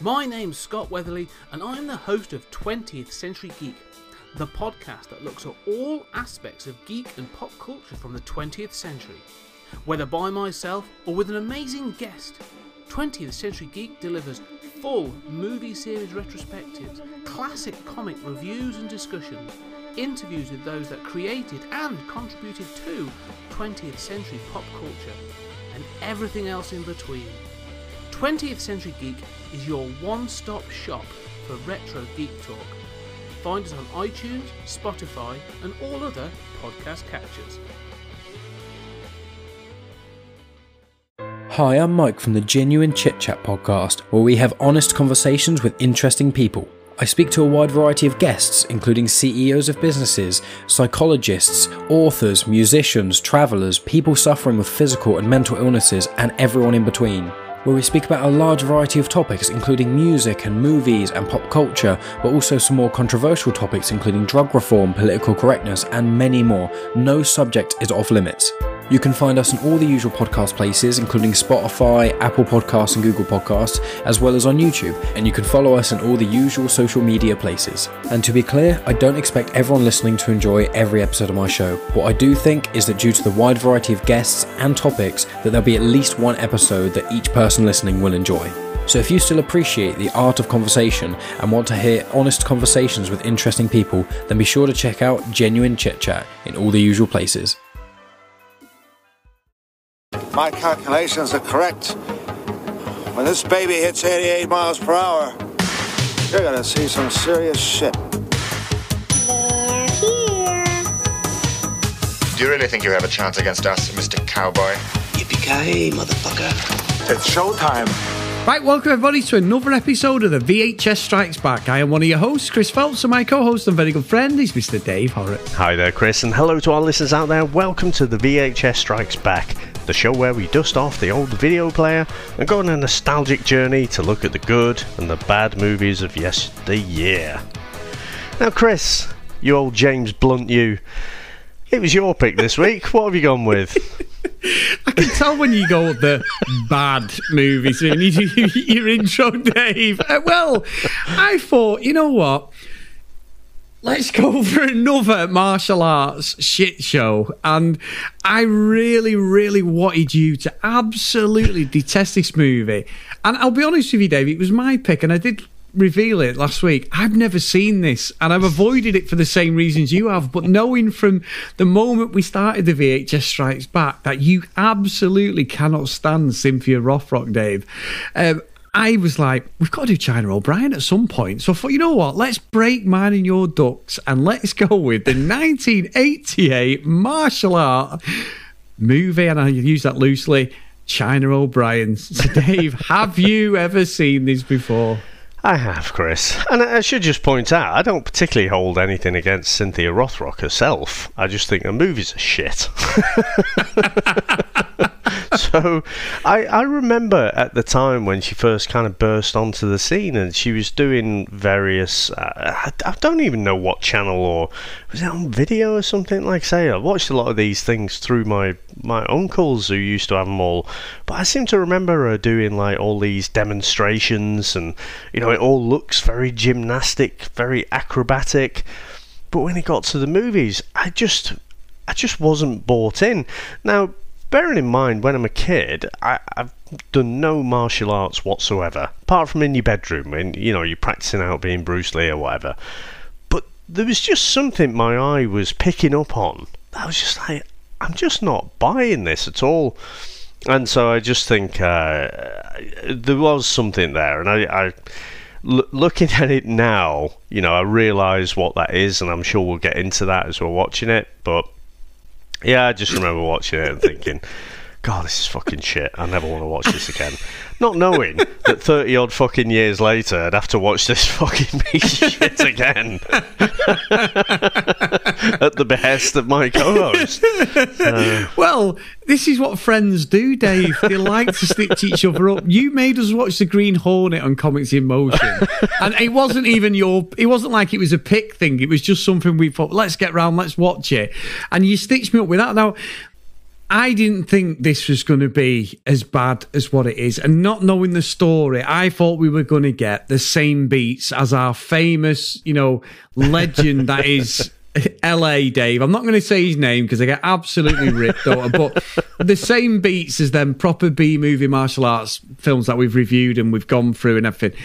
My name's Scott Weatherly, and I'm the host of 20th Century Geek, the podcast that looks at all aspects of geek and pop culture from the 20th century. Whether by myself or with an amazing guest, 20th Century Geek delivers full movie series retrospectives, classic comic reviews and discussions, interviews with those that created and contributed to 20th century pop culture, and everything else in between. 20th Century Geek is your one stop shop for retro geek talk. Find us on iTunes, Spotify, and all other podcast catchers. Hi, I'm Mike from the Genuine Chit Chat podcast, where we have honest conversations with interesting people. I speak to a wide variety of guests, including CEOs of businesses, psychologists, authors, musicians, travellers, people suffering with physical and mental illnesses, and everyone in between where we speak about a large variety of topics, including music and movies and pop culture, but also some more controversial topics, including drug reform, political correctness, and many more. No subject is off limits. You can find us in all the usual podcast places, including Spotify, Apple Podcasts, and Google Podcasts, as well as on YouTube. And you can follow us in all the usual social media places. And to be clear, I don't expect everyone listening to enjoy every episode of my show. What I do think is that due to the wide variety of guests and topics, that there'll be at least one episode that each person listening will enjoy. So if you still appreciate the art of conversation and want to hear honest conversations with interesting people, then be sure to check out Genuine Chit Chat in all the usual places. My calculations are correct. When this baby hits 88 miles per hour, you're gonna see some serious shit. They're here. Do you really think you have a chance against us, Mr. Cowboy? Yippee-ki-yay, motherfucker. It's showtime. Right, welcome everybody to another episode of the VHS Strikes Back. I am one of your hosts, Chris Phelps, and my co-host and very good friend is Mr. Dave Horrocks. Hi there, Chris, and hello to our listeners out there. Welcome to the VHS Strikes Back, the show where we dust off the old video player and go on a nostalgic journey to look at the good and the bad movies of yesteryear. Now, Chris, you old James Blunt, you. It was your pick this week. What have you gone with? I can tell when you go with the bad movies when you do your intro, Dave. Uh, well, I thought, you know what? Let's go for another martial arts shit show. And I really, really wanted you to absolutely detest this movie. And I'll be honest with you, Dave, it was my pick, and I did reveal it last week. I've never seen this, and I've avoided it for the same reasons you have. But knowing from the moment we started the VHS Strikes Back that you absolutely cannot stand Cynthia Rothrock, Dave. Um, I was like, we've got to do China O'Brien at some point. So I thought, you know what? Let's break mine and your ducks and let's go with the 1988 martial art movie, and I use that loosely. China O'Brien. So, Dave, have you ever seen this before? I have, Chris. And I should just point out, I don't particularly hold anything against Cynthia Rothrock herself. I just think the movies are shit. so I, I remember at the time when she first kind of burst onto the scene and she was doing various, uh, I, I don't even know what channel or was it on video or something? Like say, I watched a lot of these things through my, my uncles who used to have them all. But I seem to remember her doing like all these demonstrations and, you know, it all looks very gymnastic, very acrobatic. But when it got to the movies, I just I just wasn't bought in. Now, bearing in mind when I'm a kid, I, I've done no martial arts whatsoever, apart from in your bedroom when you know you're practicing out being Bruce Lee or whatever. But there was just something my eye was picking up on. I was just like, I'm just not buying this at all. And so I just think uh, there was something there, and I, I l- looking at it now, you know, I realise what that is, and I'm sure we'll get into that as we're watching it. But yeah, I just remember watching it and thinking, God, this is fucking shit. I never want to watch this again. Not knowing that 30 odd fucking years later, I'd have to watch this fucking piece of shit again. At the behest of my co host. Well, this is what friends do, Dave. They like to stitch each other up. You made us watch the Green Hornet on Comics in Motion, and it wasn't even your. It wasn't like it was a pick thing. It was just something we thought, let's get round, let's watch it, and you stitched me up with that. Now, I didn't think this was going to be as bad as what it is. And not knowing the story, I thought we were going to get the same beats as our famous, you know, legend that is LA Dave. I'm not going to say his name because I get absolutely ripped out, but the same beats as them proper B movie martial arts films that we've reviewed and we've gone through and everything.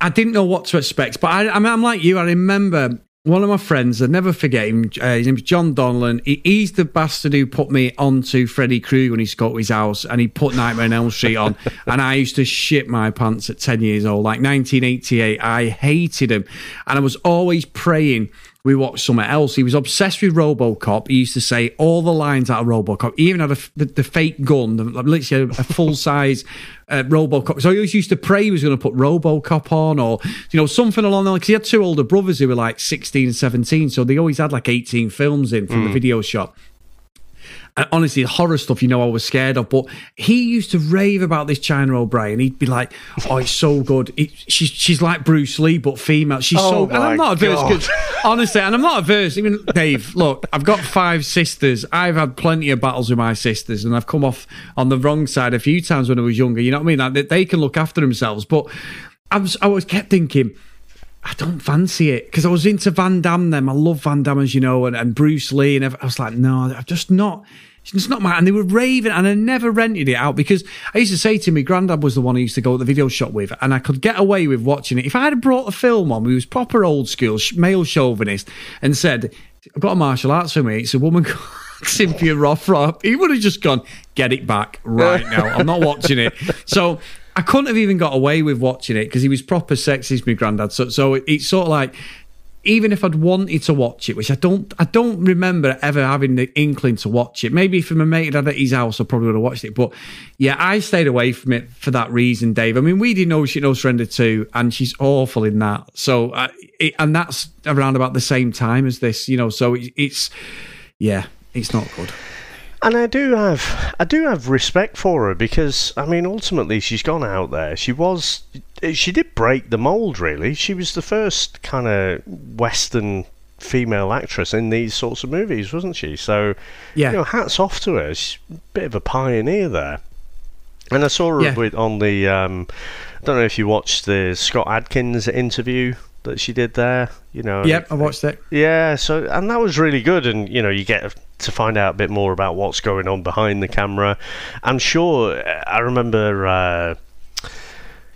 I didn't know what to expect, but I, I mean, I'm like you. I remember one of my friends, I never forget him. Uh, his name's John Donlan. He, he's the bastard who put me onto Freddy Krueger when he got to his house, and he put Nightmare on Elm Street on. and I used to shit my pants at ten years old, like 1988. I hated him, and I was always praying we watched something else. He was obsessed with RoboCop. He used to say all the lines out of RoboCop. He even had a, the, the fake gun, the, literally a, a full size uh, RoboCop. So he always used to pray he was going to put RoboCop on, or you know something along the line. Because he had two older brothers who were like sixteen and seventeen, so they always had like eighteen films in from the video shop. And honestly, horror stuff, you know, I was scared of. But he used to rave about this China O'Brien. He'd be like, "Oh, it's so good. It, she's she's like Bruce Lee, but female. She's Oh so." And I'm not averse. 'cause- honestly, and I'm not averse. Even Dave, look, I've got five sisters. I've had plenty of battles with my sisters, and I've come off on the wrong side a few times when I was younger. You know what I mean? Like, they, they can look after themselves, but I was I was kept thinking. I don't fancy it because I was into Van Damme. Them, I love Van Damme, as you know, and, and Bruce Lee, and I was like, no, I'm just not. It's not my. And they were raving, and I never rented it out because I used to say to me, Grandad was the one I used to go to the video shop with, and I could get away with watching it. If I had brought a film on, who was proper old school, male chauvinist, and said, "I've got a martial arts for me," it's a woman called Cynthia Rothrock. He would have just gone, "Get it back right now. I'm not watching it." So. I couldn't have even got away with watching it because he was proper sexist, my granddad. So, so it's sort of like, even if I'd wanted to watch it, which I don't, I don't remember ever having the inkling to watch it. Maybe if my mate had at his house, I probably would have watched it. But yeah, I stayed away from it for that reason, Dave. I mean, we didn't know she knows Surrender too, and she's awful in that. So, uh, it, and that's around about the same time as this, you know. So it, it's, yeah, it's not good. And I do have I do have respect for her because I mean ultimately she's gone out there. She was she did break the mold really. She was the first kind of western female actress in these sorts of movies, wasn't she? So Yeah. you know, hats off to her. She's a bit of a pioneer there. And I saw her Yeah. with, on the um, I don't know if you watched the Scott Adkins interview that she did there. You know, Yep, I watched it. yeah, so and that was really good, and you know you get to find out a bit more about what's going on behind the camera. I'm sure I remember uh,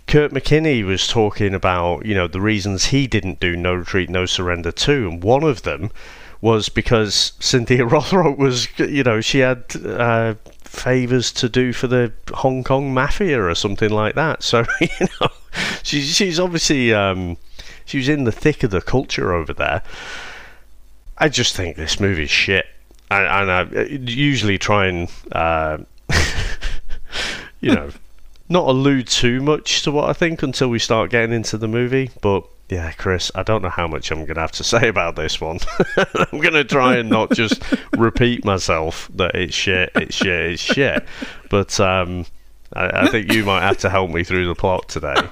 Kurt McKinney was talking about you know the reasons he didn't do No Retreat, No Surrender two, and one of them was because Cynthia Rothrock was you know she had. Uh, favors to do for the Hong Kong mafia or something like that so you know she's she's obviously um, she was in the thick of the culture over there I just think this movie's shit, and, and I usually try and uh, you know not allude too much to what I think until we start getting into the movie. But yeah, Chris, I don't know how much I'm going to have to say about this one. I'm going to try and not just repeat myself that it's shit, it's shit, it's shit. But um, I, I think you might have to help me through the plot today.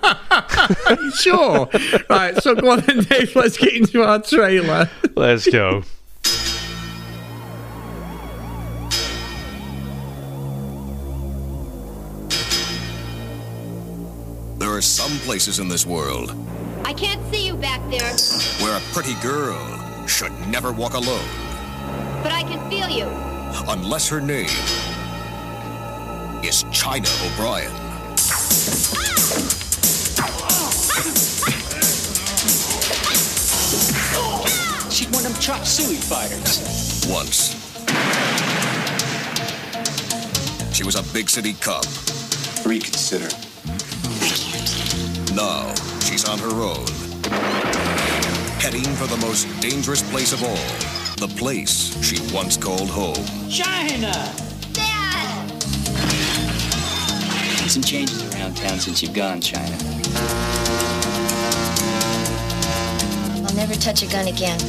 Sure. right. So go on then, Dave. Let's get into our trailer. Let's go. There are some places in this world I can't see you back there, where a pretty girl should never walk alone but I can feel you. unless her name is China O'Brien. She's one of them chop suey fighters. Once. She was a big city cop. Reconsider. Now she's on her own. Heading for the most dangerous place of all. The place she once called home. China! Some changes around town since you've gone, China. I'll never touch a gun again.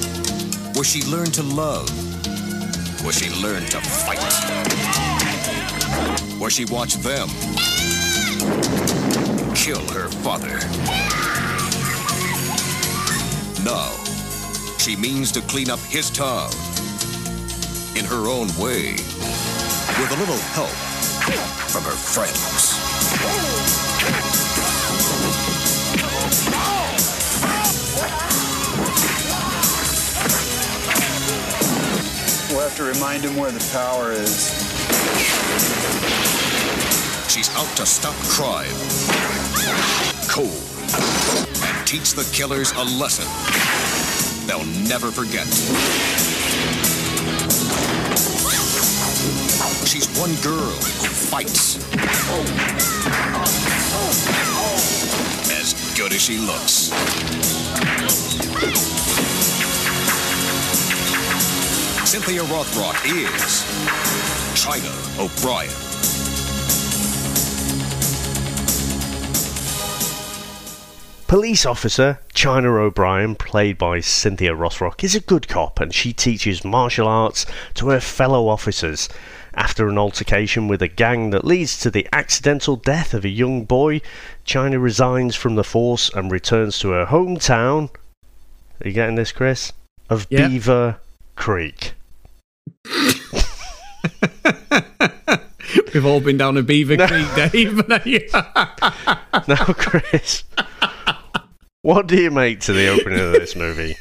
Where she learned to love. Where she learned to fight. Where she watched them kill her father. Now, she means to clean up his town in her own way. with a little help from her friends. Have to remind him where the power is. She's out to stop crime. Cold. And teach the killers a lesson they'll never forget. She's one girl who fights. As good as she looks. Cynthia Rothrock is China O'Brien. Police officer China O'Brien, played by Cynthia Rothrock, is a good cop and she teaches martial arts to her fellow officers. After an altercation with a gang that leads to the accidental death of a young boy, China resigns from the force and returns to her hometown. Are you getting this, Chris? Of Yeah. Beaver Creek. We've all been down a Beaver Creek, Dave. now, Chris, what do you make to the opening of this movie?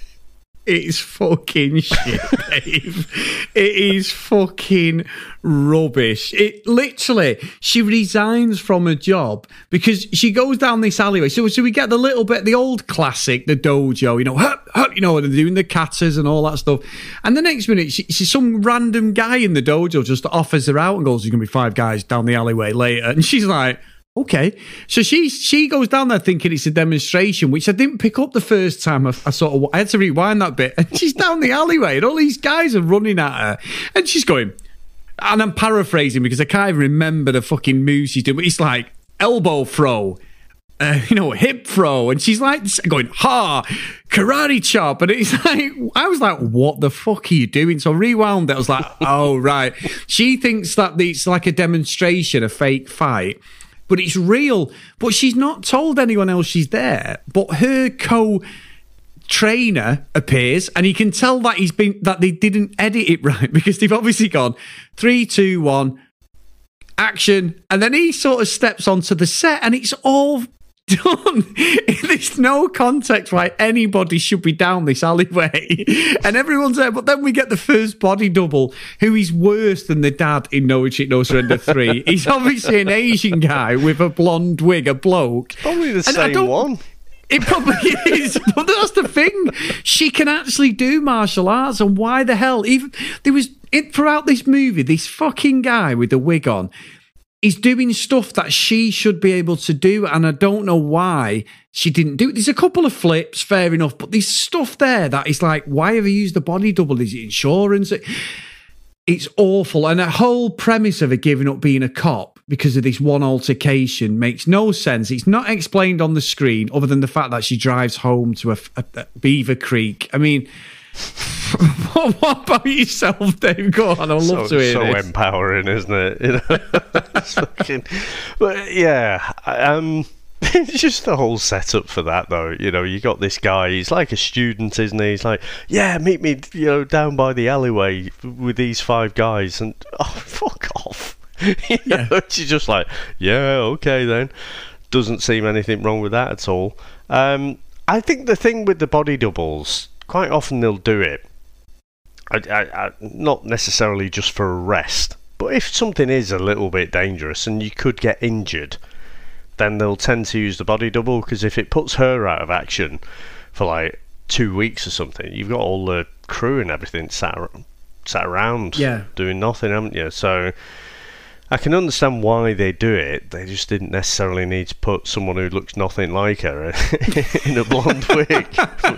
It's fucking shit, Dave. It is fucking rubbish. It literally, she resigns from her job because she goes down this alleyway. So, so we get the little bit, the old classic, the dojo, you know, hup, hup, you know, they're doing the katas and all that stuff. And the next minute, she, some random guy in the dojo just offers her out and goes, "There's gonna be five guys down the alleyway later," and she's like. Okay, so she she goes down there thinking it's a demonstration, which I didn't pick up the first time. I, I sort of I had to rewind that bit, and she's down the alleyway, and all these guys are running at her, and she's going, and I'm paraphrasing because I can't even remember the fucking moves she's doing, but it's like elbow throw, uh, you know, hip throw, and she's like going ha, karate chop, and it's like I was like, what the fuck are you doing? So I rewound it. I was like, oh right, she thinks that it's like a demonstration, a fake fight but it's real. But she's not told anyone else she's there. But her co trainer appears and you can tell that he's been that they didn't edit it right because they've obviously gone three, two, one, action, and then he sort of steps onto the set and it's all. There's no context why anybody should be down this alleyway. And everyone's there. But then we get the first body double, who is worse than the dad in No Retreat, No Surrender 3. He's obviously an Asian guy with a blonde wig, a bloke. Probably the And I same don't- one. It probably is, but that's the thing. She can actually do martial arts, and why the hell? Even there was it throughout this movie. This fucking guy with the wig on is doing stuff that she should be able to do, and I don't know why she didn't do it. There's a couple of flips, fair enough, but there's stuff there that is like, why have you used the body double? Is it insurance? It's awful, and the whole premise of her giving up being a cop because of this one altercation makes no sense. It's not explained on the screen, other than the fact that she drives home to a, a- a Beaver Creek. I mean, what, about yourself, Dave? Go on, I'd love so, to hear it. so this. empowering, isn't it? You know? It's fucking- but yeah, um, it's just the whole setup for that, though. You know, you got this guy. He's like a student, isn't he? He's like, yeah, meet me, you know, down by the alleyway with these five guys, and oh, fuck off. you know, she's just like, yeah, okay then. Doesn't seem anything wrong with that at all. Um, I think the thing with the body doubles, quite often they'll do it I, I, I, not necessarily just for a rest, but if something is a little bit dangerous and you could get injured, then they'll tend to use the body double because if it puts her out of action for like two weeks or something, you've got all the crew and everything sat sat around Yeah. doing nothing, haven't you? So I can understand why they do it. They just didn't necessarily need to put someone who looks nothing like her in a blonde wig.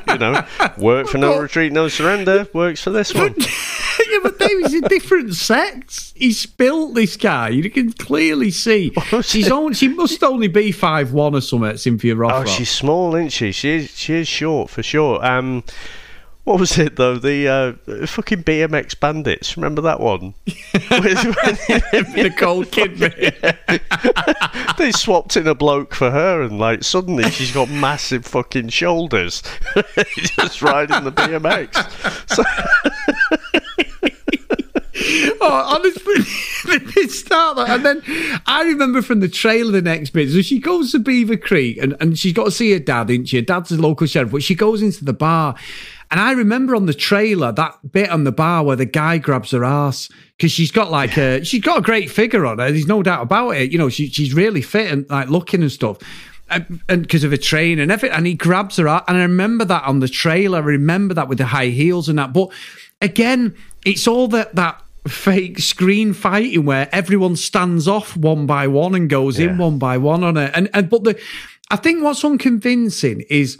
you know, work for no retreat, no surrender. Works for this one. yeah, but David's a different sex. He's built this guy. You can clearly see. She's only, she must only be five one or something, Cynthia Rothrock. Oh, she's small, isn't she? She is. She is short for sure. Um, what was it though? The uh, fucking BMX Bandits. Remember that one? Nicole Kidman. they swapped in a bloke for her, and like suddenly she's got massive fucking shoulders, just riding the BMX. So, oh, honestly, they start that. And then I remember from the trailer the next bit. So she goes to Beaver Creek and, and she's got to see her dad, isn't she? Her dad's a local sheriff, but she goes into the bar. And I remember on the trailer that bit on the bar where the guy grabs her ass because she's got like a she's got a great figure on her. There's no doubt about it. You know, she, she's really fit and like looking and stuff. And because of her train and everything, and he grabs her out. And I remember that on the trailer. I remember that with the high heels and that. But again, it's all that that fake screen fighting where everyone stands off one by one and goes in one by one on it. And and but the I think what's unconvincing is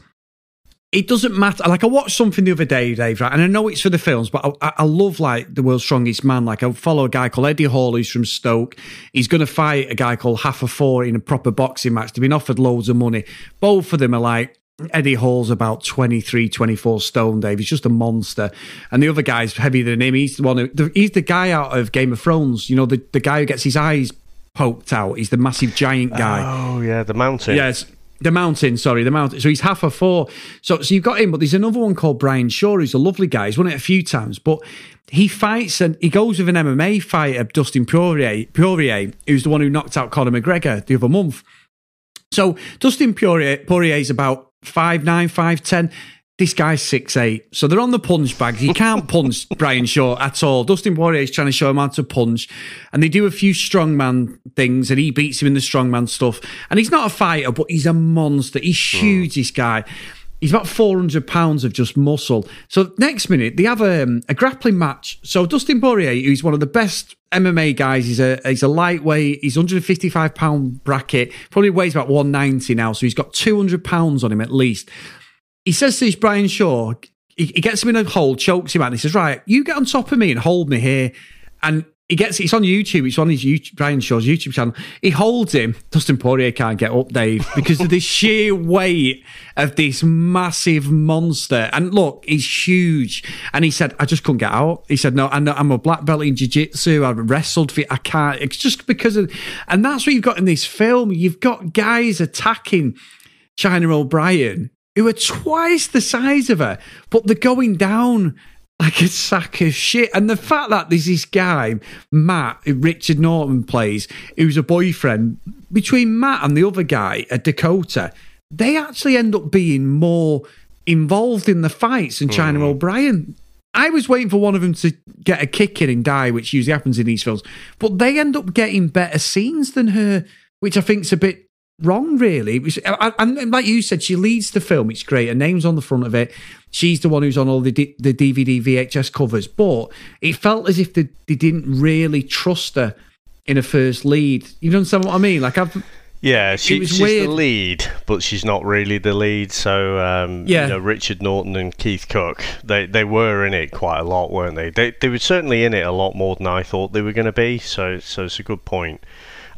it doesn't matter. Like I watched something the other day, Dave, right? And I know it's for the films, but I, I love like the world's strongest man. Like I follow a guy called Eddie Hall who's from Stoke. He's going to fight a guy called Hafthor in a proper boxing match. They've been offered loads of money. Both of them are like Eddie Hall's about 23, 24 stone, Dave. He's just a monster. And the other guy's heavier than him. He's the one who, he's the guy out of Game of Thrones. You know, the, the guy who gets his eyes poked out. He's the massive giant guy. Oh, yeah, the mountain. Yes. The mountain, sorry, the mountain. So he's Hafthor. So, so you've got him, but there's another one called Brian Shaw, who's a lovely guy. He's won it a few times, but he fights and he goes with an MMA fighter, Dustin Poirier, Poirier, who's the one who knocked out Conor McGregor the other month. So Dustin Poirier, Poirier's about five nine, five ten. This guy's six eight, so they're on the punch bags. He can't punch Brian Shaw at all. Dustin Poirier is trying to show him how to punch, and they do a few strongman things, and he beats him in the strongman stuff. And he's not a fighter, but he's a monster. He's huge. This guy. He's about 400 pounds of just muscle. So next minute, they have a, um, a grappling match. So Dustin Poirier, who's one of the best MMA guys, he's a he's a lightweight. He's 155 pound bracket. Probably weighs about 190 now. So he's got 200 pounds on him at least. He says to his Brian Shaw, he, he gets him in a hole, chokes him out, and he says, "Right, you get on top of me and hold me here." And he gets it's on YouTube. It's on his YouTube, Brian Shaw's YouTube channel. He holds him. Dustin Poirier can't get up, Dave, because of the sheer weight of this massive monster. And look, he's huge. And he said, "I just couldn't get out." He said, "No, I'm, I'm a black belt in jiu-jitsu. I've wrestled for. I can't. It's just because of." And that's what you've got in this film. You've got guys attacking China O'Brien who are twice the size of her, but they're going down like a sack of shit. And the fact that there's this guy, Matt, Richard Norton plays, who's a boyfriend, between Matt and the other guy, a Dakota, they actually end up being more involved in the fights than China mm. O'Brien. I was waiting for one of them to get a kick in and die, which usually happens in these films, but they end up getting better scenes than her, which I think's a bit wrong, really. And like you said, she leads the film. It's great. Her name's on the front of it. She's the one who's on all the D- the DVD VHS covers. But it felt as if they, they didn't really trust her in a first lead. You understand what I mean? Like I've Yeah, she, was she's weird. the lead, but she's not really the lead. So, um, Yeah. you know, Richard Norton and Keith Cooke, they they were in it quite a lot, weren't they? They they were certainly in it a lot more than I thought they were going to be. So, so it's a good point.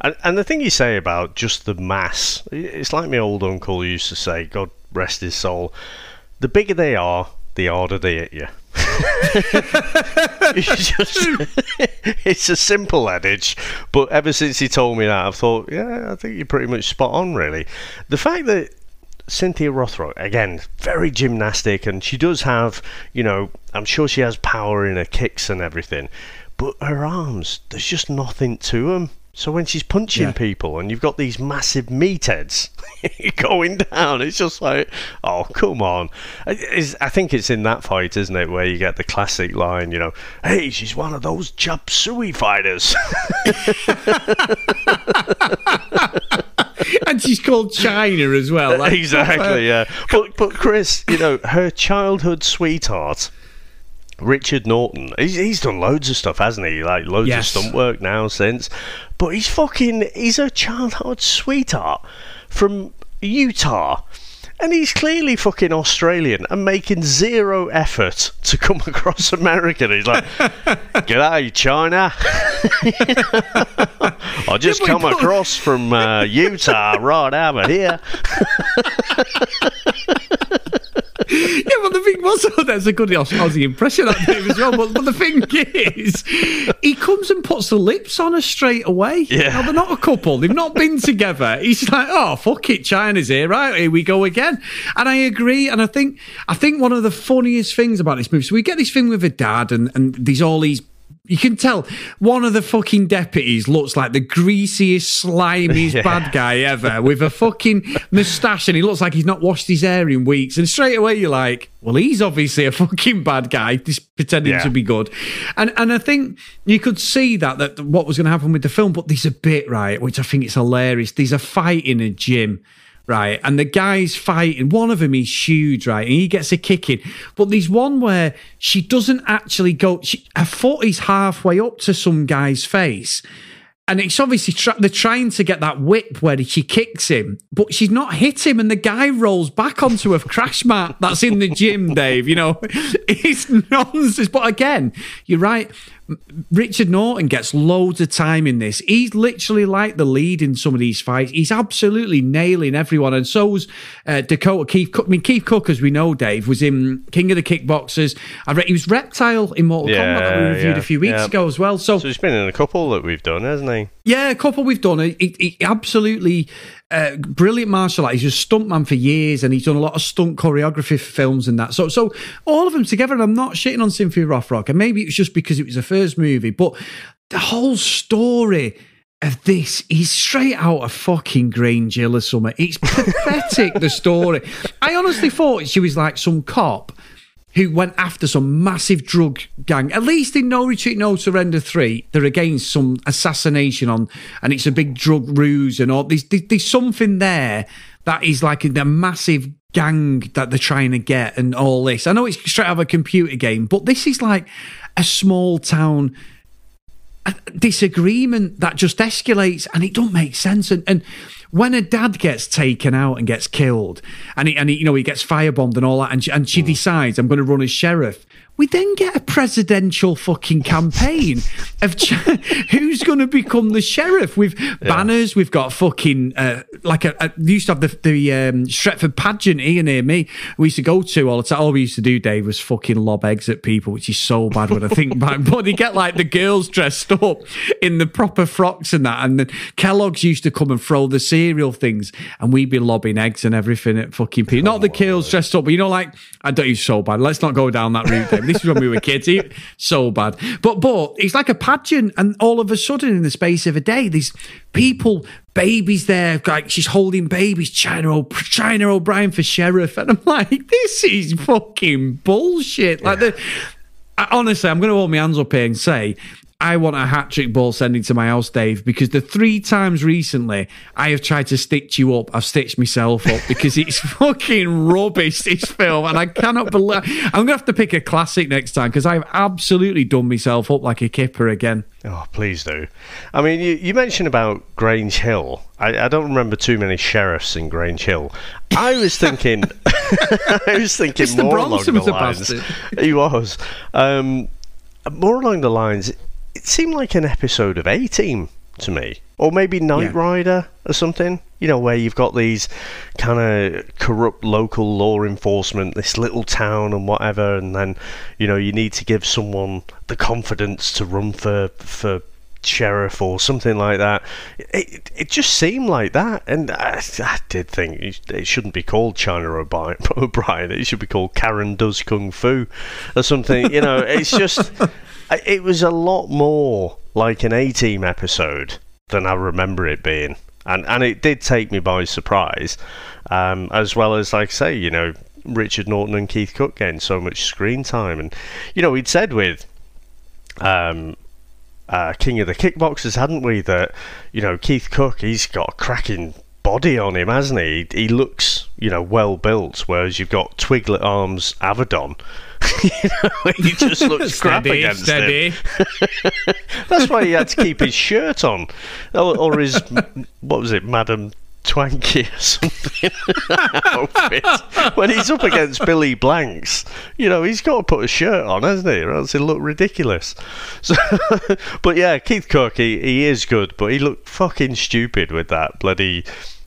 And and the thing you say about just the mass, it's like my old uncle used to say, God rest his soul. The bigger they are, the harder they hit you. it's, just, it's a simple adage, but ever since he told me that, I've thought, yeah, I think you're pretty much spot on, really. The fact that Cynthia Rothrock, again, very gymnastic, and she does have, you know, I'm sure she has power in her kicks and everything, but her arms, there's just nothing to them. So when she's punching Yeah. people and you've got these massive meatheads going down, it's just like, oh, come on. It's, I think it's in that fight, isn't it, where you get the classic line, you know, hey, she's one of those chop suey fighters. and she's called China as well. Like, exactly, yeah. But but Chris, you know, her childhood sweetheart, Richard Norton, he's, he's done loads of stuff, hasn't he? Like loads Yes. of stunt work now since. But he's fucking he's a childhood sweetheart from Utah. And he's clearly fucking Australian and making zero effort to come across American. He's like, G'day, China. I just come put- across from uh, Utah right over here. Yeah, but the thing was, that's a good Aussie impression that Dave as well. But, but the thing is, he comes and puts the lips on her straight away. Yeah. Now, they're not a couple. They've not been together. He's like, oh fuck it, China's here, right? Here we go again. And I agree. And I think I think one of the funniest things about this movie, so we get this thing with a dad, and and there's all these You can tell one of the fucking deputies looks like the greasiest, slimiest Yeah. bad guy ever with a fucking moustache and he looks like he's not washed his hair in weeks. And straight away you're like, well, he's obviously a fucking bad guy, just pretending Yeah. to be good. And and I think you could see that that what was going to happen with the film, but there's a bit, right, which I think is hilarious. There's a fight in a gym right? And the guy's fighting. One of them is huge, right? And he gets a kick in. But there's one where she doesn't actually go. She, her foot is halfway up to some guy's face. And it's obviously tr- they're trying to get that whip where she kicks him, but she's not hit him, and the guy rolls back onto a crash mat that's in the gym. Dave, you know, it's nonsense. But again, you're right. Richard Norton gets loads of time in this. He's literally like the lead in some of these fights. He's absolutely nailing everyone, and so's uh, Dakota Keith Cooke. I mean, Keith Cooke, as we know, Dave, was in King of the Kickboxers. I read he was Reptile in Mortal Kombat that we reviewed yeah, a few weeks yeah. ago as well. So, So he's been in a couple that we've done, hasn't he? Yeah, a couple we've done. He, he absolutely uh, brilliant martial art. He's a stuntman for years, and he's done a lot of stunt choreography for films and that. So, so all of them together. And I'm not shitting on of Rothrock, and maybe it was just because it was the first movie, but the whole story of this is straight out of fucking Grange Hill or something. It's pathetic. the story. I honestly thought she was like some cop who went after some massive drug gang. At least in No Retreat, No Surrender 3, they're against some assassination on, and it's a big drug ruse and all. There's, there's, something there that is like a, massive gang that they're trying to get and all this. I know it's straight out of a computer game, but this is like a small town disagreement that just escalates and it don't make sense. And, and when a dad gets taken out and gets killed, and he, and he, you know he gets firebombed and all that, and she, and she mm. decides I'm going to run as sheriff. We then get a presidential fucking campaign of ch- who's going to become the sheriff with banners. We've got fucking uh, like a, a we used to have the the um, Stretford pageant here near me. We used to go to all the time. All we used to do, Dave, was fucking lob eggs at people, which is so bad when I think back. But they get like the girls dressed up in the proper frocks and that, and then Kellogg's used to come and throw the cereal things, and we'd be lobbing eggs and everything at fucking people. Not the girls dressed up, but you know, like I don't use so bad. Let's not go down that route. This is when we were kids. He- So bad. But but it's like a pageant, and all of a sudden, in the space of a day, these people, babies there, like she's holding babies. China, o- China O'Brien for sheriff, and I'm like, this is fucking bullshit. Like the. I, honestly, I'm going to hold my hands up here and say. I want a hat trick ball sending to my house, Dave, because the three times recently I have tried to stitch you up, I've stitched myself up because it's fucking rubbish, this film. And I cannot believe I'm going to have to pick a classic next time because I've absolutely done myself up like a kipper again. Oh, please do. I mean, you, you mentioned about Grange Hill. I, I don't remember too many sheriffs in Grange Hill. I was thinking, I was thinking Mr. more along the was a lines. bastard. He was um, more along the lines. It seemed like an episode of A Team to me, or maybe Knight Yeah. Rider or something. You know, where you've got these kind of corrupt local law enforcement, this little town and whatever, and then you know you need to give someone the confidence to run for for sheriff or something like that. It it just seemed like that, and I, I did think it shouldn't be called China O'Brien. O'Brien. It should be called Karen Does Kung Fu or something. You know, it's just it was a lot more like an A Team episode than I remember it being. And, and it did take me by surprise, um, as well as, like I say, you know, Richard Norton and Keith Cooke getting so much screen time. And, you know, we'd said with um, uh, King of the Kickboxers, hadn't we? That you know Keith Cooke, he's got a cracking body on him, hasn't he? He looks, you know, well built. Whereas you've got Twiglet Arms Avedon. you know, he just looks crap Steady, against steady. him. That's why he had to keep his shirt on, or, or his what was it, Madam Twanky or something. When he's up against Billy Blanks, you know, he's got to put a shirt on, hasn't he? Or else he'll look ridiculous. So, but yeah, Keith Cooke, he, he is good, but he looked fucking stupid with that bloody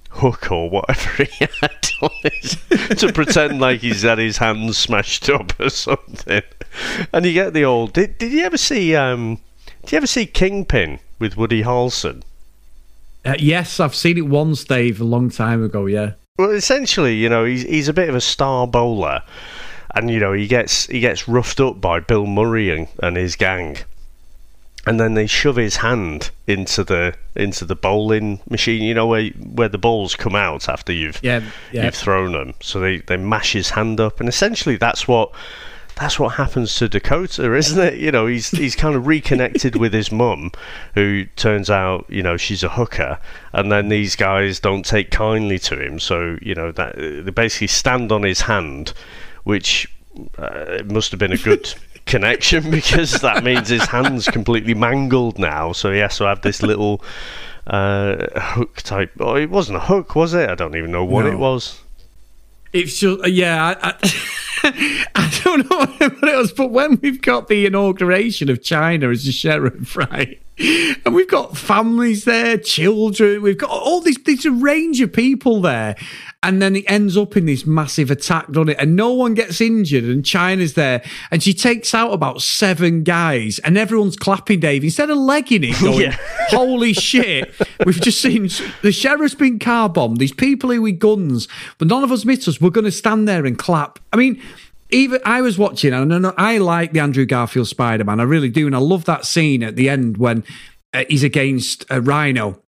hook or whatever he had on his, to pretend like he's had his hands smashed up or something. And you get the old. Did, did you ever see? Um, did you ever see Kingpin with Woody Harrelson? Uh, yes, I've seen it once, Dave, a long time ago. Yeah. Well, essentially, you know, he's he's a bit of a star bowler, and you know he gets he gets roughed up by Bill Murray and, and his gang, and then they shove his hand into the into the bowling machine. You know where where the balls come out after you've Yeah, yeah. you've thrown them. So they they mash his hand up, and essentially that's what that's what happens to Dakota, isn't it? You know, he's he's kind of reconnected with his mum, who turns out you know she's a hooker, and then these guys don't take kindly to him. So you know that they basically stand on his hand, which uh, it must have been a good. connection because that means his hand's completely mangled now so he has to have this little uh, hook type oh it wasn't a hook was it i don't even know what No. it was It's just yeah. I, I, I don't know what it was, but when we've got the inauguration of China as a sheriff, right? And we've got families there, children. We've got all this. There's a range of people there, and then it ends up in this massive attack on it, and no one gets injured. And China's there, and she takes out about seven guys, and everyone's clapping. Dave instead of legging it, going, Yeah. "Holy shit!" We've just seen the sheriff's been car bombed. These people here with guns, but none of us miss us. We're going to stand there and clap. I mean. Even I was watching, and I know I like the Andrew Garfield Spider Man. I really do, and I love that scene at the end when uh, he's against uh, Rhino,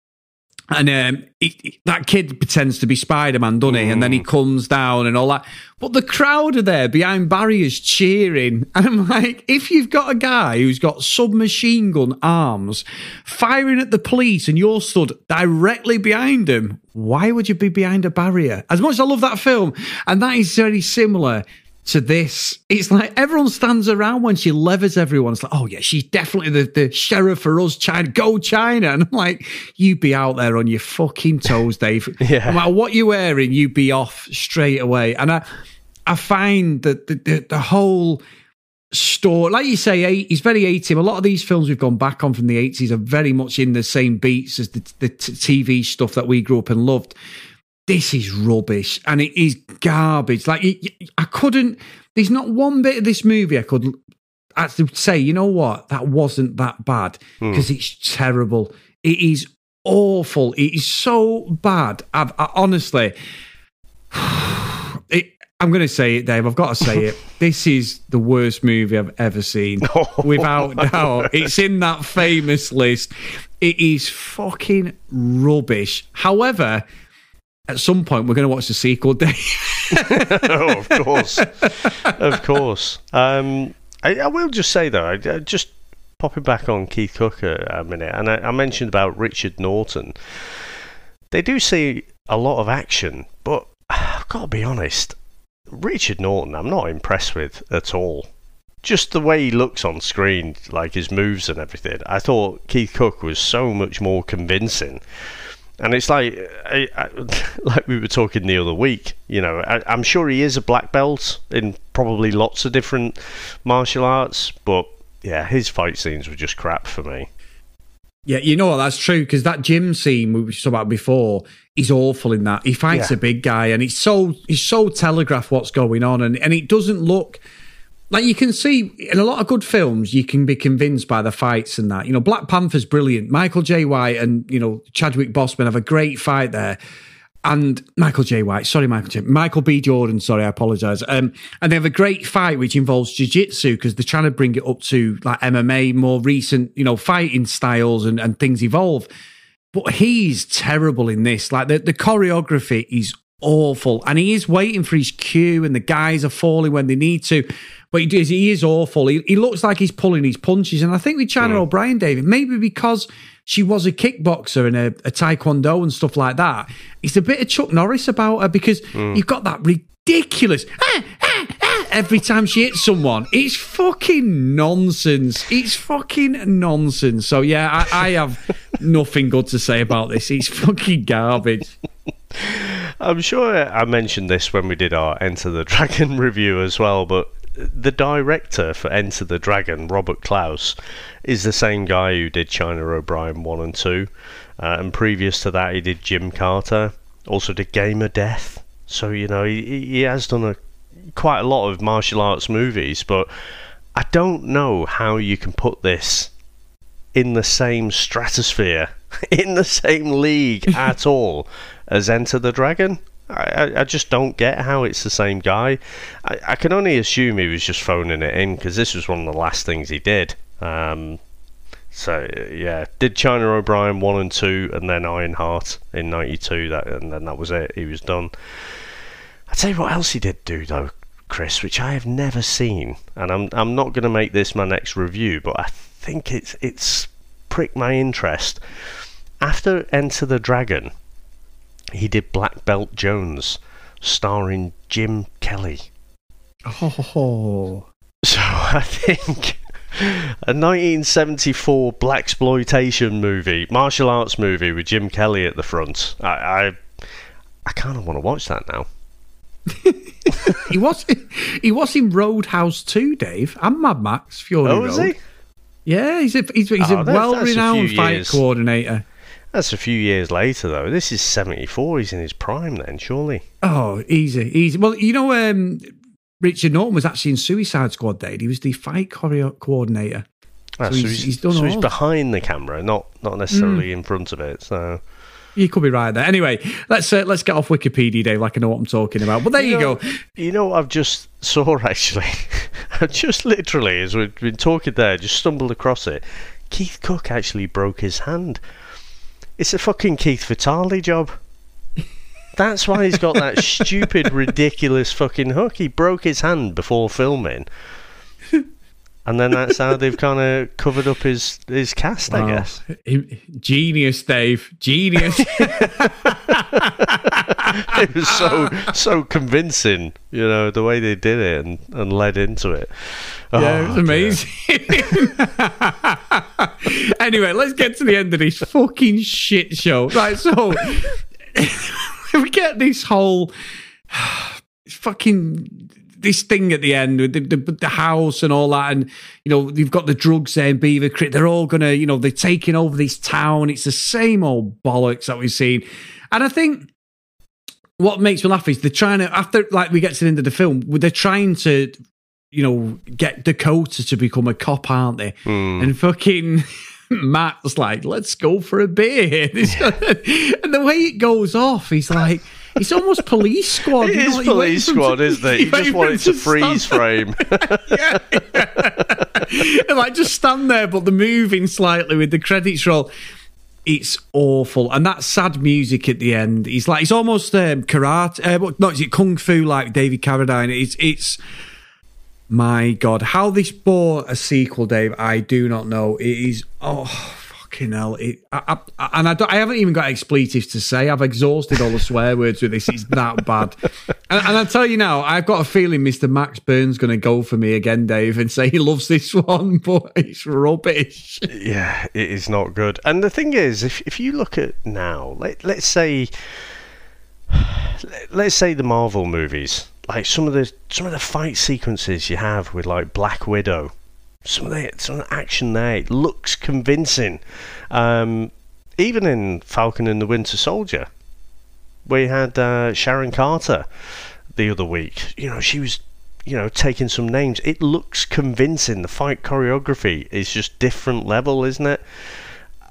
and um, he- he- that kid pretends to be Spider Man, doesn't he? And then he comes down and all that. But the crowd are there behind barriers cheering. And I'm like, if you've got a guy who's got submachine gun arms firing at the police and you're stood directly behind him, why would you be behind a barrier? As much as I love that film, and that is very similar to this. It's like everyone stands around when she levers everyone. It's like, oh yeah, she's definitely the, the sheriff for us, China. Go China. And I'm like, "You'd be out there on your fucking toes, Dave. Yeah. No matter what you're wearing, you'd be off straight away. And I I find that the, the, the whole story, like you say, eight, he's very 80. A lot of these films we've gone back on from the 80s are very much in the same beats as the, the t- TV stuff that we grew up and loved this is rubbish and it is garbage. Like I couldn't. There's not one bit of this movie I could actually say. You know what? That wasn't that bad hmm. because it's terrible. It is awful. It is so bad. I've, I honestly. It, I'm going to say it, Dave. I've got to say it. This is the worst movie I've ever seen, without doubt. It's in that famous list. It is fucking rubbish. However, at some point we're going to watch the sequel, Dave. oh, of course, of course. Um, I, I will just say though, I, I just popping back on Keith Cooke a, a minute, and I, I mentioned about Richard Norton. They do see a lot of action, but I've got to be honest. Richard Norton, I'm not impressed with at all. Just the way he looks on screen, like his moves and everything. I thought Keith Cooke was so much more convincing. And it's like, I, I, like we were talking the other week. You know, I, I'm sure he is a black belt in probably lots of different martial arts, but yeah, his fight scenes were just crap for me. Yeah, you know what? That's true because that gym scene we talked about before, is awful in that. He fights Yeah. a big guy, and it's so he's so telegraph what's going on, and and it doesn't look like you can see in a lot of good films. You can be convinced by the fights and that. You know, Black Panther's brilliant. Michael Jai White and you know Chadwick Boseman have a great fight there. And Michael Jai White, sorry, Michael J. Michael B. Jordan, sorry, I apologize. Um, and they have a great fight which involves jiu-jitsu because they're trying to bring it up to like MMA, more recent, you know, fighting styles and, and things evolve. But he's terrible in this. Like the, the choreography is awful. And he is waiting for his cue and the guys are falling when they need to. But he is, he is awful. He, he looks like he's pulling his punches. And I think with China O'Brien, David, maybe because she was a kickboxer and a, a taekwondo and stuff like that, it's a bit of Chuck Norris about her because you've got that ridiculous "Ah, ah, ah," every time she hits someone. It's fucking nonsense. It's fucking nonsense. So yeah, I, I have nothing good to say about this. It's fucking garbage. I'm sure I mentioned this when we did our Enter the Dragon review as well, but the director for Enter the Dragon, Robert Clouse, is the same guy who did China O'Brien 1 and 2. Uh, and previous to that, he did Gymkata, also did Game of Death. So, you know, he, he has done a quite a lot of martial arts movies, but I don't know how you can put this in the same stratosphere, in the same league at all as Enter the Dragon. I, I, just don't get how it's the same guy. I, I can only assume he was just phoning it in because this was one of the last things he did. Um, So yeah, did China O'Brien one and two, and then Ironheart in '92. That and then that was it. He was done. I tell you what else he did do though, Chris, which I have never seen, and I'm I'm not going to make this my next review, but I think it's it's pricked my interest. After Enter the Dragon, he did Black Belt Jones, starring Jim Kelly. Oh. So I think a 1974 black exploitation movie, martial arts movie with Jim Kelly at the front. I I, I kind of want to watch that now. he was he was in Roadhouse too, Dave, and Mad Max Fury Oh, Road. is he? Yeah, he's a he's, he's Oh, a a well-renowned few fight years. coordinator. That's a few years later though. This is 74. He's in his prime then, surely. Oh, easy, easy. Well, you know, um, Richard Norton was actually in Suicide Squad. Dave, he was the fight choreo coordinator. Ah, So he's- he's done so he's behind the camera, not not necessarily in front of it. So You could be right there. Anyway, let's uh, let's get off Wikipedia, Dave. Like I know what I'm talking about. But there you, know, go. You know what I've just saw actually? I've just literally, as we've been talking there, just stumbled across it. Keith Cooke actually broke his hand. It's a fucking Keith Vitale job. That's why he's got that stupid, ridiculous fucking hook. He broke his hand before filming. And then that's how they've kind of covered up his, his cast, I guess. Genius, Dave. Genius. it was so so convincing, you know, the way they did it and, and led into it. Yeah, it Oh, was amazing. anyway, let's get to the end of this fucking shit show. Right, so we get this whole fucking this thing at the end with the, the, the house and all that, and you know you've got the drugs there in Beaver Creek. They're all gonna, you know, they're taking over this town. It's the same old bollocks that we've seen, and I think what makes me laugh is they're trying to after like we get to the end of the film, they're trying to you know, get Dakota to become a cop, aren't they? Hmm. And fucking Matt's like, let's go for a beer. And the way it goes off, he's like, it's almost police squad. It is like, you wait police squad, to- isn't it? You just want it to stand freeze frame. and like just stand there, but the moving slightly with the credits roll. It's awful, and that sad music at the end. He's like, it's almost um, karate. Uh, not is it kung fu like David Carradine? It's it's my god, how this bore a sequel, Dave. I do not know. It is oh fucking hell. It I, I, and I I haven't even got expletives to say. I've exhausted all the swear words with this. It's that bad. And, and I tell you now, I've got a feeling Mr. Max Burns going to go for me again, Dave, and say he loves this one, but it's rubbish. yeah, it is not good. And the thing is, if if you look at now, let let's say, let's say the Marvel movies, like some of the some of the fight sequences you have with like Black Widow, some of the some of the action there it looks convincing. Um, even in Falcon and the Winter Soldier, we had uh, Sharon Carter the other week. You know, she was you know, taking some names. It looks convincing. The fight choreography is just different level, isn't it?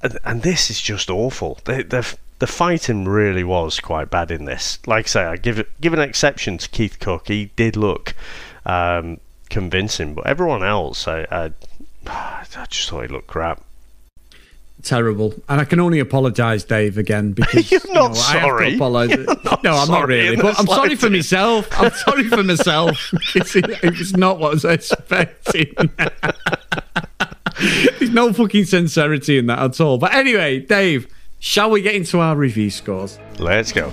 And, and this is just awful. The, the the fighting really was quite bad in this. Like I say, I give give an exception to Keith Cooke. He did look um, convincing, but everyone else, I, I I just thought he looked crap. Terrible. And I can only apologise, Dave, again because You're you not know, have to sorry. You're not no, I'm not really. But I'm sorry for myself. I'm sorry for myself. It's, it's not what I was expecting. There's no fucking sincerity in that at all. But anyway, Dave, shall we get into our review scores? Let's go.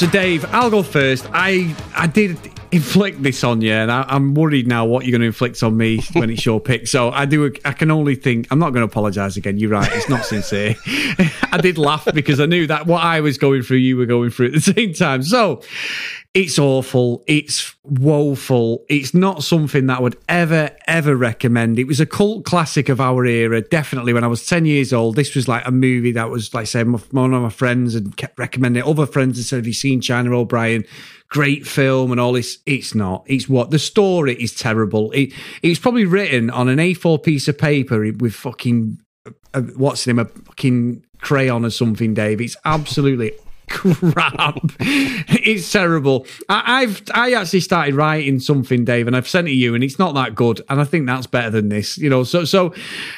So, Dave, I'll go first. I I did inflict this on you, and I, I'm worried now what you're going to inflict on me when it's your pick. So, I do. I can only think. I'm not going to apologise again. You're right. It's not sincere. I did laugh because I knew that what I was going through, you were going through at the same time. So, it's awful. It's woeful. It's not something that I would ever, ever recommend. It was a cult classic of our era. Definitely when I was 10 years old, this was like a movie that was, like I said, one of my friends and kept recommending it. Other friends and said, Have you seen China O'Brien? Great film and all this. It's not. It's what? The story is terrible. It, it's probably written on an A4 piece of paper with fucking, uh, what's the name? A fucking crayon or something, Dave. It's absolutely crap. it's terrible. I, I've I actually started writing something, Dave, and I've sent it to you, and it's not that good. And I think that's better than this. You know, so so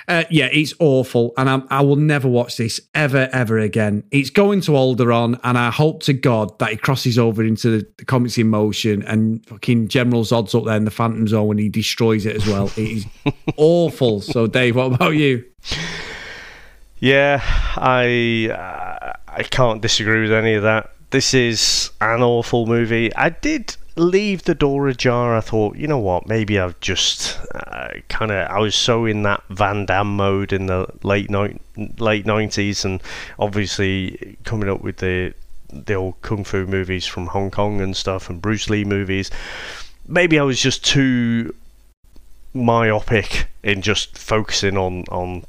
uh, yeah, it's awful, and I'm, I will never watch this ever ever again. It's going to Alderaan, and I hope to God that he crosses over into the, the comics in motion and fucking General Zod's up there in the Phantom Zone when he destroys it as well. It is awful. So, Dave, what about you? Yeah, I uh, I can't disagree with any of that. This is an awful movie. I did leave the door ajar. I thought, you know what, maybe I've just uh, kind of I was so in that Van Damme mode in the late late nineties, and obviously coming up with the the old kung fu movies from Hong Kong and stuff, and Bruce Lee movies. Maybe I was just too myopic in just focusing on on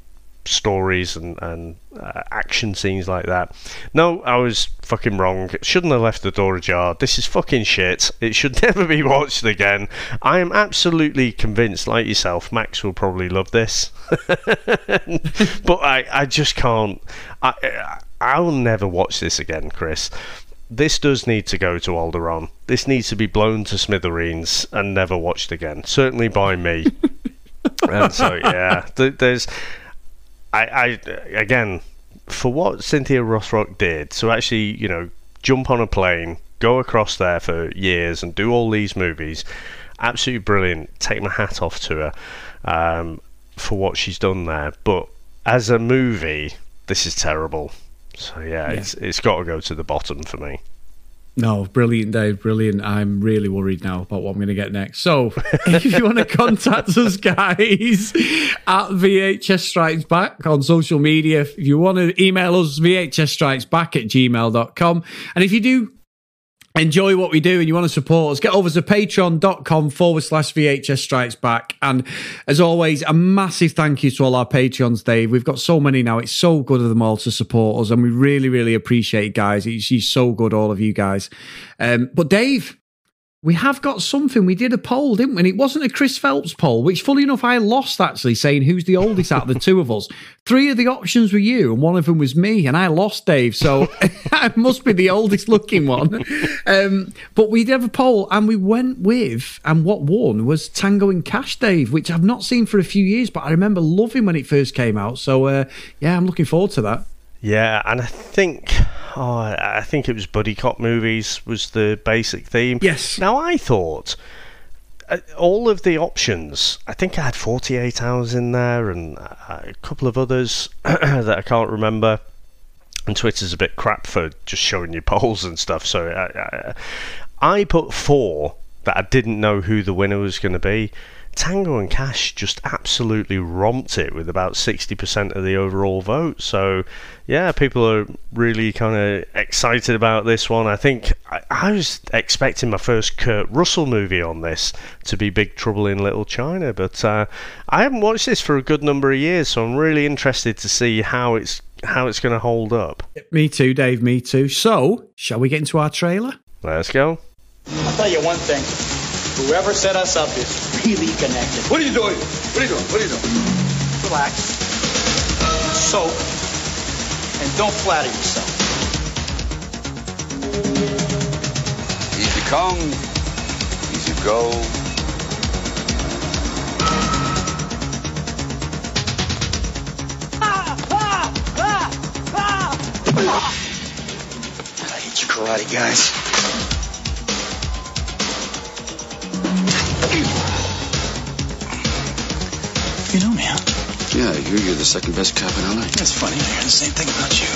stories and, and uh, action scenes like that. No, I was fucking wrong. Shouldn't have left the door ajar. This is fucking shit. It should never be watched again. I am absolutely convinced, like yourself, Max will probably love this. but I, I just can't. I, I'll never watch this again, Chris. This does need to go to Alderaan. This needs to be blown to smithereens and never watched again. Certainly by me. and so, yeah, th- there's I, I again for what Cynthia Rothrock did. So actually, you know, jump on a plane, go across there for years, and do all these movies. Absolutely brilliant. Take my hat off to her um, for what she's done there. But as a movie, this is terrible. So yeah, yeah. it's it's got to go to the bottom for me. No, brilliant, Dave. Brilliant. I'm really worried now about what I'm going to get next. So, if you want to contact us, guys, at VHS Strikes Back on social media, if you want to email us, VHS Strikes Back at gmail.com. And if you do enjoy what we do and you want to support us, get over to patreon.com forward slash VHS Strikes Back. And as always, a massive thank you to all our Patreons, Dave. We've got so many now. It's so good of them all to support us. And we really, really appreciate it, guys. It's, it's so good, all of you guys. Um, but Dave, we have got something. We did a poll, didn't we? And it wasn't a Chris Phelps poll, which, fully enough, I lost actually saying who's the oldest out of the two of us. Three of the options were you, and one of them was me, and I lost Dave. So I must be the oldest looking one. Um, but we did have a poll, and we went with, and what won was Tango and Cash, Dave, which I've not seen for a few years, but I remember loving when it first came out. So uh, yeah, I'm looking forward to that. Yeah, and I think oh, I think it was buddy cop movies was the basic theme. Yes. Now I thought uh, all of the options. I think I had 48 hours in there and uh, a couple of others that I can't remember. And Twitter's a bit crap for just showing you polls and stuff. So I, I, I put four that I didn't know who the winner was going to be. Tango and Cash just absolutely romped it with about 60% of the overall vote. So, yeah, people are really kind of excited about this one. I think I, I, was expecting my first Kurt Russell movie on this to be Big Trouble in Little China, but uh, I haven't watched this for a good number of years, so I'm really interested to see how it's how it's going to hold up. Me too, Dave. Me too. So, shall we get into our trailer? Let's go. I'll tell you one thing. Whoever set us up is really connected. What are you doing? What are you doing? What are you doing? Relax. Soak. And don't flatter yourself. Easy come, easy go. Ah, ah, ah, I hate you karate guys. Yeah, I you're the second best cop in LA. That's funny. I hear the same thing about you.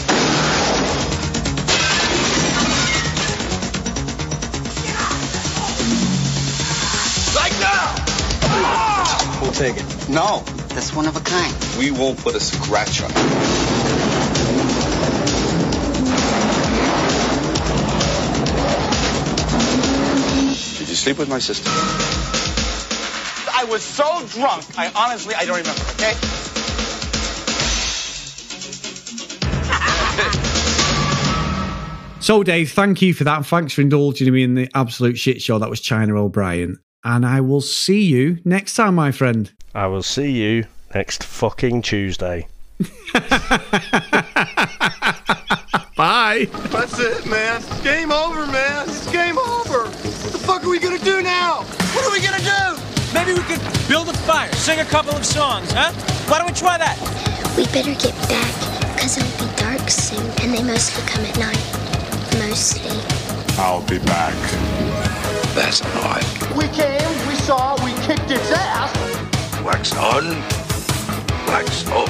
Like now! We'll take it. No, That's one of a kind. we won't put a scratch on it. Did you sleep with my sister? I was so drunk, I honestly, I don't remember, okay? So, Dave, thank you for that. Thanks for indulging me in the absolute shit show that was China O'Brien. And I will see you next time, my friend. I will see you next fucking Tuesday. Bye. That's it, man. Game over, man. It's game over. What the fuck are we gonna do now? What are we gonna do? Maybe we could build a fire, sing a couple of songs, huh? Why don't we try that? We better get back, because it'll be dark soon, and they mostly come at night. Mostly. I'll be back. That's not. We came, we saw, we kicked its ass. Wax on, wax off.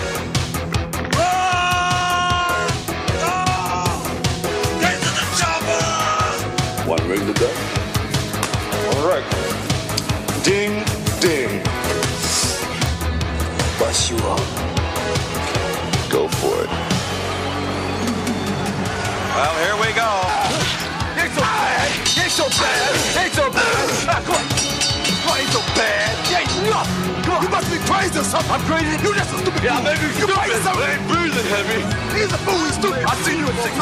One ring to go. All right. Ding, ding. Bust you up. Go for it. Well, here we go. So bad. Ain't so bad. Ah, come on. Come on, ain't so bad. Ain't nothing. Come on. You must be crazy or something. I'm crazy. You just a stupid. Yeah, maybe you crazy something. I ain't breathing heavy. He's a fool. He's stupid. I see you in six